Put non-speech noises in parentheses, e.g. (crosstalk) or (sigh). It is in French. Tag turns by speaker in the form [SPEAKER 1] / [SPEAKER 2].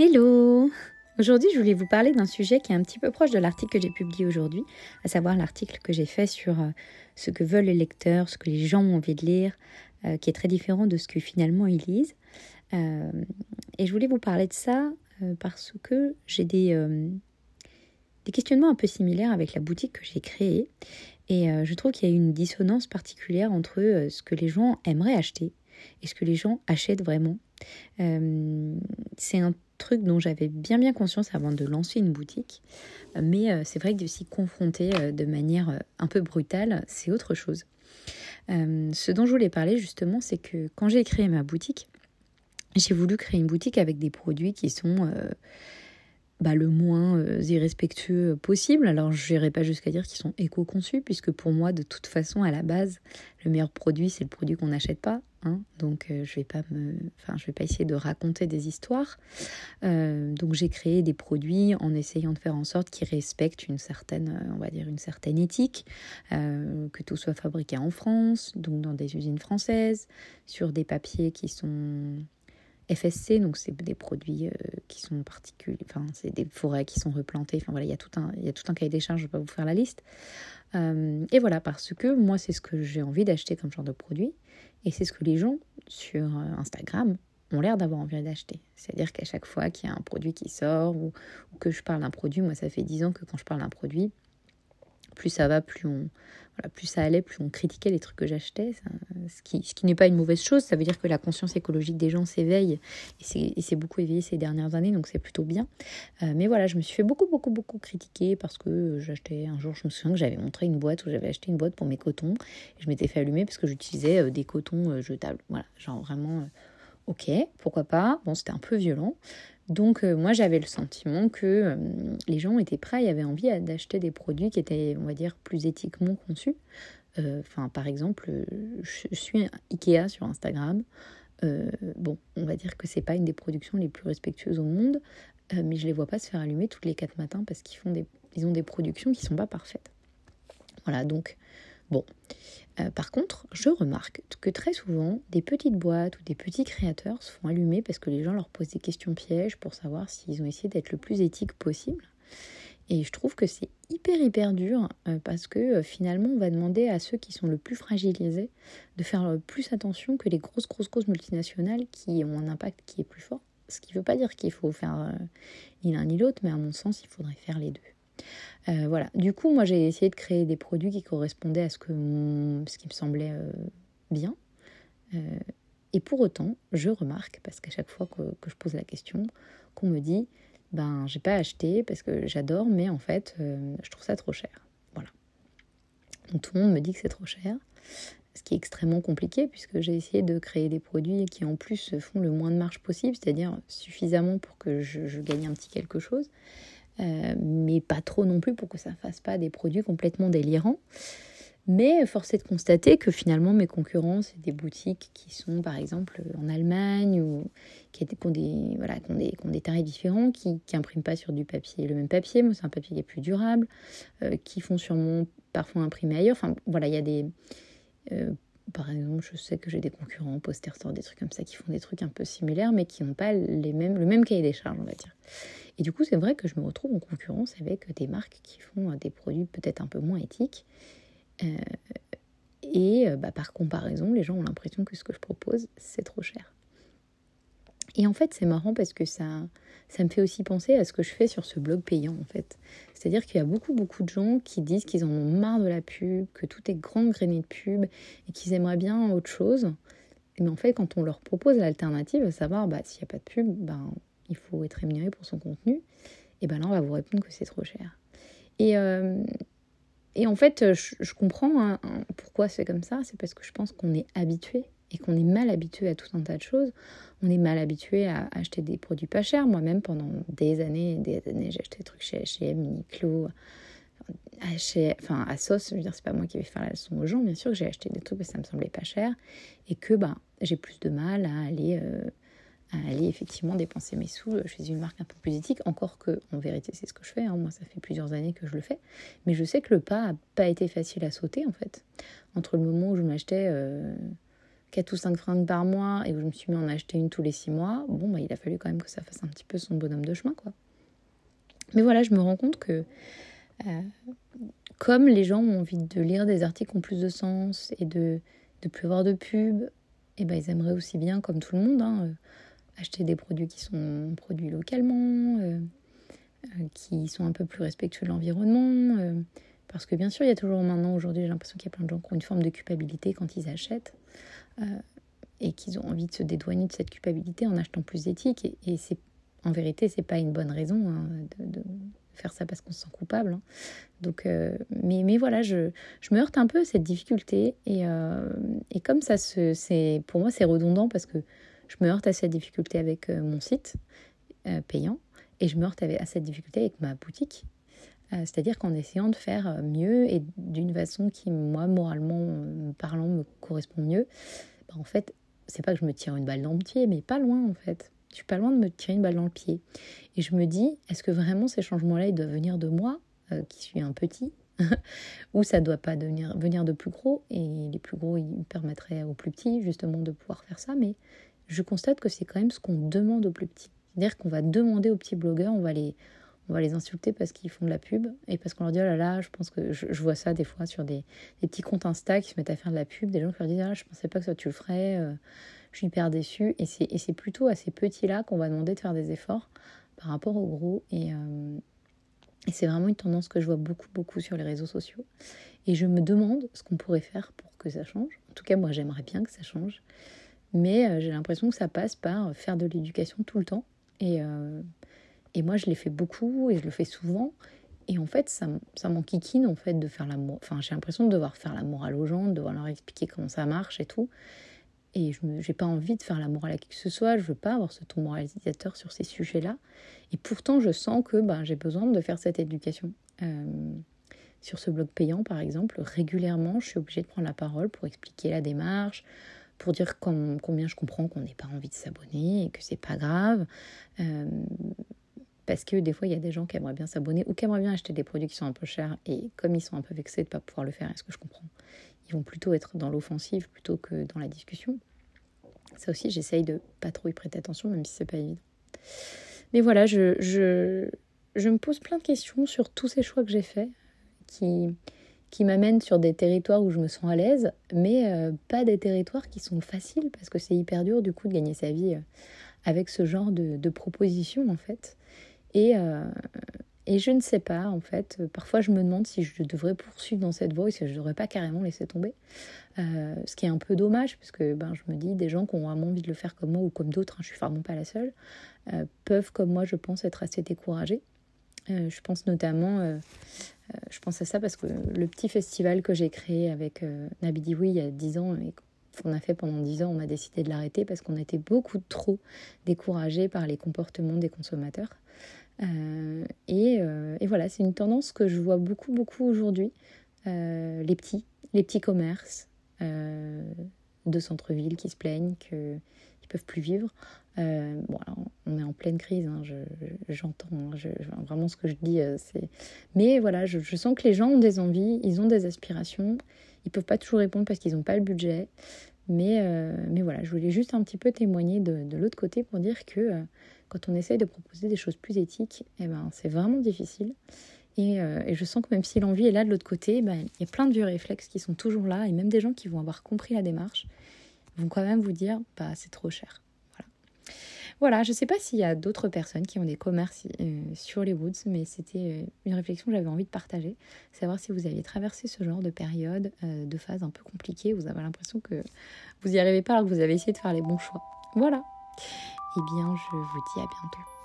[SPEAKER 1] Hello Aujourd'hui, je voulais vous parler d'un sujet qui est un petit peu proche de l'article que j'ai publié aujourd'hui, à savoir l'article que j'ai fait sur euh, ce que veulent les lecteurs, ce que les gens ont envie de lire, euh, qui est très différent de ce que finalement ils lisent. Euh, et je voulais vous parler de ça parce que j'ai des, des questionnements un peu similaires avec la boutique que j'ai créée. Et je trouve qu'il y a une dissonance particulière entre ce que les gens aimeraient acheter et ce que les gens achètent vraiment. c'est un truc dont j'avais bien bien conscience avant de lancer une boutique. Mais euh, c'est vrai que de s'y confronter euh, de manière euh, un peu brutale, c'est autre chose. ce dont je voulais parler justement, c'est que quand j'ai créé ma boutique, j'ai voulu créer une boutique avec des produits qui sont bah, le moins irrespectueux possible. Alors je n'irai pas jusqu'à dire qu'ils sont éco-conçus, puisque pour moi, de toute façon, à la base, le meilleur produit, c'est le produit qu'on n'achète pas. Hein. donc euh, je vais me, enfin vais pas essayer de raconter des histoires. Euh, donc j'ai créé des produits en essayant de faire en sorte qu'ils respectent une certaine, euh, on va dire une certaine éthique, que tout soit fabriqué en France, donc dans des usines françaises, sur des papiers qui sont FSC, donc c'est des produits qui sont particuliers, enfin c'est des forêts qui sont replantées, enfin voilà, il y a tout un, il y cahier des charges, je vais pas vous faire la liste. et voilà, parce que moi c'est ce que j'ai envie d'acheter comme genre de produit. Et c'est ce que les gens sur euh, Instagram ont l'air d'avoir envie d'acheter. C'est-à-dire qu'à chaque fois qu'il y a un produit qui sort ou, que je parle d'un produit, moi ça fait 10 ans que quand je parle d'un produit, plus ça va, plus on, plus ça allait, plus on critiquait les trucs que j'achetais, ce qui, ce qui n'est pas une mauvaise chose. Ça veut dire que la conscience écologique des gens s'éveille et c'est beaucoup éveillé ces dernières années, donc c'est plutôt bien. Euh, mais voilà, je me suis fait beaucoup, beaucoup, beaucoup critiquer parce que j'achetais un jour, je me souviens que j'avais montré une boîte où j'avais acheté une boîte pour mes cotons et je m'étais fait allumer parce que j'utilisais euh, des cotons euh, jetables. Voilà, genre vraiment, ok, pourquoi pas. Bon, c'était un peu violent. Donc euh, moi j'avais le sentiment que euh, les gens étaient prêts et avaient envie d'acheter des produits qui étaient, on va dire, plus éthiquement conçus. Euh, enfin, par exemple, je suis Ikea sur Instagram. bon, on va dire que c'est pas une des productions les plus respectueuses au monde, mais je les vois pas se faire allumer toutes les quatre matins parce qu'ils font des, ils ont des productions qui sont pas parfaites. Voilà, donc Bon, euh, par contre, je remarque que très souvent, des petites boîtes ou des petits créateurs se font allumer parce que les gens leur posent des questions pièges pour savoir s'ils ont essayé d'être le plus éthique possible. Et je trouve que c'est hyper hyper dur euh, parce que euh, finalement on va demander à ceux qui sont le plus fragilisés de faire plus attention que les grosses grosses grosses multinationales qui ont un impact qui est plus fort. Ce qui ne veut pas dire qu'il faut faire ni l'un ni l'autre, mais à mon sens il faudrait faire les deux. Euh, voilà. Du coup, moi, j'ai essayé de créer des produits qui correspondaient à ce, que ce qui me semblait euh, bien. Euh, et pour autant, je remarque, parce qu'à chaque fois que, je pose la question, qu'on me dit, ben, j'ai pas acheté parce que j'adore, mais en fait, je trouve ça trop cher. Voilà. Donc tout le monde me dit que c'est trop cher, ce qui est extrêmement compliqué puisque j'ai essayé de créer des produits qui en plus font le moins de marge possible, c'est-à-dire suffisamment pour que je gagne un petit quelque chose. Euh, mais pas trop non plus pour que ça ne fasse pas des produits complètement délirants. Mais force est de constater que finalement mes concurrents, c'est des boutiques qui sont par exemple en Allemagne ou qui, ont, des, voilà, qui, ont, des, qui ont des tarifs différents, qui n'impriment pas sur du papier le même papier, moi c'est un papier qui est plus durable, euh, qui font sûrement parfois imprimer ailleurs. Enfin voilà, il y a des... Euh, par exemple, je sais que j'ai des concurrents, Poster Store, des trucs comme ça, qui font des trucs un peu similaires, mais qui n'ont pas les mêmes, le même cahier des charges, on va dire. Et du coup, c'est vrai que je me retrouve en concurrence avec des marques qui font des produits peut-être un peu moins éthiques. Euh, et euh, bah, par comparaison, les gens ont l'impression que ce que je propose, c'est trop cher. Et en fait, c'est marrant parce que ça, ça me fait aussi penser à ce que je fais sur ce blog payant, en fait. C'est-à-dire qu'il y a beaucoup, beaucoup de gens qui disent qu'ils en ont marre de la pub, que tout est grand grainé de pub et qu'ils aimeraient bien autre chose. Mais en fait, quand on leur propose l'alternative, à savoir, bah, s'il n'y a pas de pub, ben, il faut être rémunéré pour son contenu, et ben là, on va vous répondre que c'est trop cher. Et, euh, en fait, je, comprends hein, hein, pourquoi c'est comme ça. C'est parce que je pense qu'on est habitué et qu'on est mal habitué à tout un tas de choses. On est mal habitué à acheter des produits pas chers. Moi-même, pendant des années et des années, j'ai acheté des trucs chez H&M, Uniqlo, enfin, à Sauce. Je veux dire, c'est pas moi qui vais faire la leçon aux gens. Bien sûr que j'ai acheté des trucs parce que ça me semblait pas cher et que ben, j'ai plus de mal à aller... Euh, à aller effectivement dépenser mes sous euh, chez une marque un peu plus éthique, encore que en vérité c'est ce que je fais, hein. moi ça fait plusieurs années que je le fais, mais je sais que le pas n'a pas été facile à sauter en fait. Entre le moment où je m'achetais, euh, 4 ou 5 fringues par mois et où je me suis mis en acheter une tous les 6 mois, bon, bah, il a fallu quand même que ça fasse un petit peu son bonhomme de chemin, quoi. Mais voilà, je me rends compte que euh, comme les gens ont envie de lire des articles qui ont plus de sens et de ne plus avoir de pub, et eh ben ils aimeraient aussi bien, comme tout le monde, hein, euh, acheter des produits qui sont produits localement, euh, qui sont un peu plus respectueux de l'environnement. parce que bien sûr, il y a toujours maintenant, aujourd'hui, j'ai l'impression qu'il y a plein de gens qui ont une forme de culpabilité quand ils achètent. et qu'ils ont envie de se dédouaner de cette culpabilité en achetant plus éthique. Et, c'est en vérité, c'est pas une bonne raison hein, de, faire ça parce qu'on se sent coupable. Hein. Donc, euh, mais, mais voilà, je, je, me heurte un peu à cette difficulté. Et, euh, et comme ça, c'est, pour moi, c'est redondant parce que je me heurte à cette difficulté avec euh, mon site payant et je me heurte à cette difficulté avec ma boutique. C'est-à-dire qu'en essayant de faire mieux et d'une façon qui, moi, moralement parlant, me correspond mieux, bah, en fait, c'est pas que je me tire une balle dans le pied, mais pas loin en fait. Je suis pas loin de me tirer une balle dans le pied. Et je me dis, est-ce que vraiment ces changements-là, ils doivent venir de moi, euh, qui suis un petit, (laughs) ou ça doit pas venir de plus gros, et les plus gros, ils permettraient aux plus petits, justement, de pouvoir faire ça. Mais je constate que c'est quand même ce qu'on demande aux plus petits. C'est-à-dire qu'on va demander aux petits blogueurs, on va les, on va les insulter parce qu'ils font de la pub et parce qu'on leur dit oh là là, je pense que je, vois ça des fois sur des, petits comptes Insta qui se mettent à faire de la pub, des gens qui leur disent ah, je pensais pas que ça tu le ferais. Euh, je suis hyper déçue. Et c'est plutôt à ces petits-là qu'on va demander de faire des efforts par rapport aux gros. Et, euh, et c'est vraiment une tendance que je vois beaucoup, beaucoup sur les réseaux sociaux. Et je me demande ce qu'on pourrait faire pour que ça change. En tout cas, moi, j'aimerais bien que ça change. Mais euh, j'ai l'impression que ça passe par faire de l'éducation tout le temps. Et, euh, et moi, je l'ai fait beaucoup et je le fais souvent. Et en fait, ça, ça m'enquiquine en fait de faire la Enfin, j'ai l'impression de devoir faire la morale aux gens, de devoir leur expliquer comment ça marche et tout. Et je n'ai pas envie de faire la morale à qui que ce soit, je veux pas avoir ce ton moralisateur sur ces sujets-là. Et pourtant, je sens que ben, j'ai besoin de faire cette éducation. Euh, sur ce blog payant, par exemple, régulièrement, je suis obligée de prendre la parole pour expliquer la démarche, pour dire combien je comprends qu'on n'ait pas envie de s'abonner et que c'est pas grave. Euh, parce que des fois, il y a des gens qui aimeraient bien s'abonner ou qui aimeraient bien acheter des produits qui sont un peu chers. Et comme ils sont un peu vexés de ne pas pouvoir le faire, est-ce que je comprends? Ils vont plutôt être dans l'offensive plutôt que dans la discussion. Ça aussi, j'essaye de pas trop y prêter attention, même si c'est pas évident. Mais voilà, je, je, je, me pose plein de questions sur tous ces choix que j'ai faits, qui, qui m'amènent sur des territoires où je me sens à l'aise, mais euh, pas des territoires qui sont faciles, parce que c'est hyper dur du coup de gagner sa vie euh, avec ce genre de, de propositions en fait. Et, euh, et je ne sais pas, en fait. Parfois, je me demande si je devrais poursuivre dans cette voie ou si je ne devrais pas carrément laisser tomber. Ce qui est un peu dommage, parce que ben, je me dis, des gens qui ont vraiment envie de le faire comme moi ou comme d'autres, hein, je suis vraiment pas la seule, peuvent, comme moi, je pense, être assez découragés. je pense notamment, je pense à ça parce que le petit festival que j'ai créé avec Nabidiwi il y a 10 ans et qu'on a fait pendant 10 ans, on a décidé de l'arrêter parce qu'on était beaucoup trop découragés par les comportements des consommateurs. Euh, euh, et, voilà, c'est une tendance que je vois beaucoup, beaucoup aujourd'hui. Euh, les petits, les petits commerces de centre-ville qui se plaignent ne peuvent plus vivre. bon, on est en pleine crise, hein, j'entends hein, vraiment ce que je dis. c'est... Mais voilà, je, sens que les gens ont des envies, ils ont des aspirations. Ils peuvent pas toujours répondre parce qu'ils n'ont pas le budget. Mais, mais voilà, je voulais juste un petit peu témoigner de, l'autre côté pour dire que quand on essaye de proposer des choses plus éthiques, eh ben, c'est vraiment difficile. Euh, et, je sens que même si l'envie est là de l'autre côté, ben, il y a plein de vieux réflexes qui sont toujours là, et même des gens qui vont avoir compris la démarche vont quand même vous dire bah, c'est trop cher. Voilà, je ne sais pas s'il y a d'autres personnes qui ont des commerces euh, sur les woods, mais c'était euh, une réflexion que j'avais envie de partager. Savoir si vous aviez traversé ce genre de période, de phase un peu compliquée, vous avez l'impression que vous n'y arrivez pas alors que vous avez essayé de faire les bons choix. Voilà. Eh bien, je vous dis à bientôt.